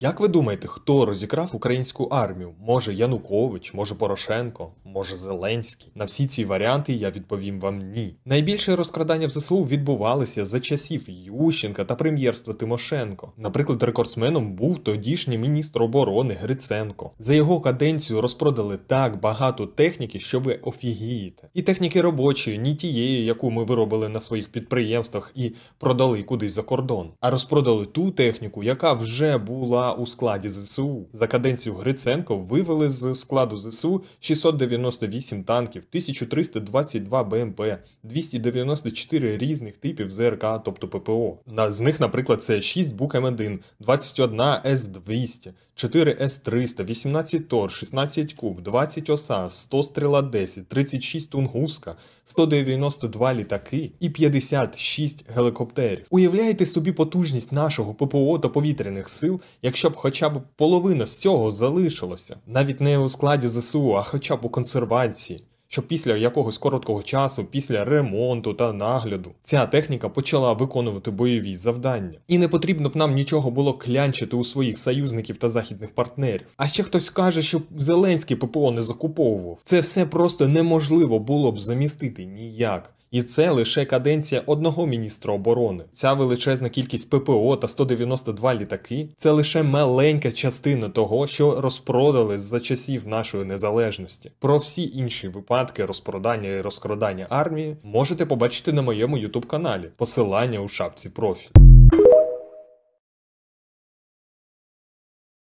Як ви думаєте, хто розікрав українську армію? Може Янукович, може Порошенко, може Зеленський? На всі ці варіанти я відповім вам ні. Найбільше розкрадання в ЗСУ відбувалися за часів Ющенка та прем'єрства Тимошенко. Наприклад, рекордсменом був тодішній міністр оборони Гриценко. За його каденцію розпродали так багато техніки, що ви офігієте. І техніки робочої, ні тієї, яку ми виробили на своїх підприємствах і продали кудись за кордон, а розпродали ту техніку, яка вже була у складі ЗСУ. За каденцію Гриценко вивели з складу ЗСУ 698 танків, 1322 БМП, 294 різних типів ЗРК, тобто ППО. З них, наприклад, це 6 Бук М1, 21 С200, 4 С300, 18 Тор, 16 Куб, 20 Оса, 100 Стріла 10, 36 Тунгуска, 192 літаки і 56 гелікоптерів. Уявляєте собі потужність нашого ППО та повітряних сил, якщо б хоча б половина з цього залишилося, навіть не у складі ЗСУ, а хоча б у консервації. Щоб після якогось короткого часу, після ремонту та нагляду, ця техніка почала виконувати бойові завдання. І не потрібно б нам нічого було клянчити у своїх союзників та західних партнерів. А ще хтось каже, що Зеленський ППО не закуповував. Це все просто неможливо було б замістити ніяк. І це лише каденція одного міністра оборони. Ця величезна кількість ППО та 192 літаки це лише маленька частина того, що розпродали за часів нашої незалежності. Про всі інші випадки розпродання і розкрадання армії можете побачити на моєму ютуб каналі. Посилання у шапці профіль.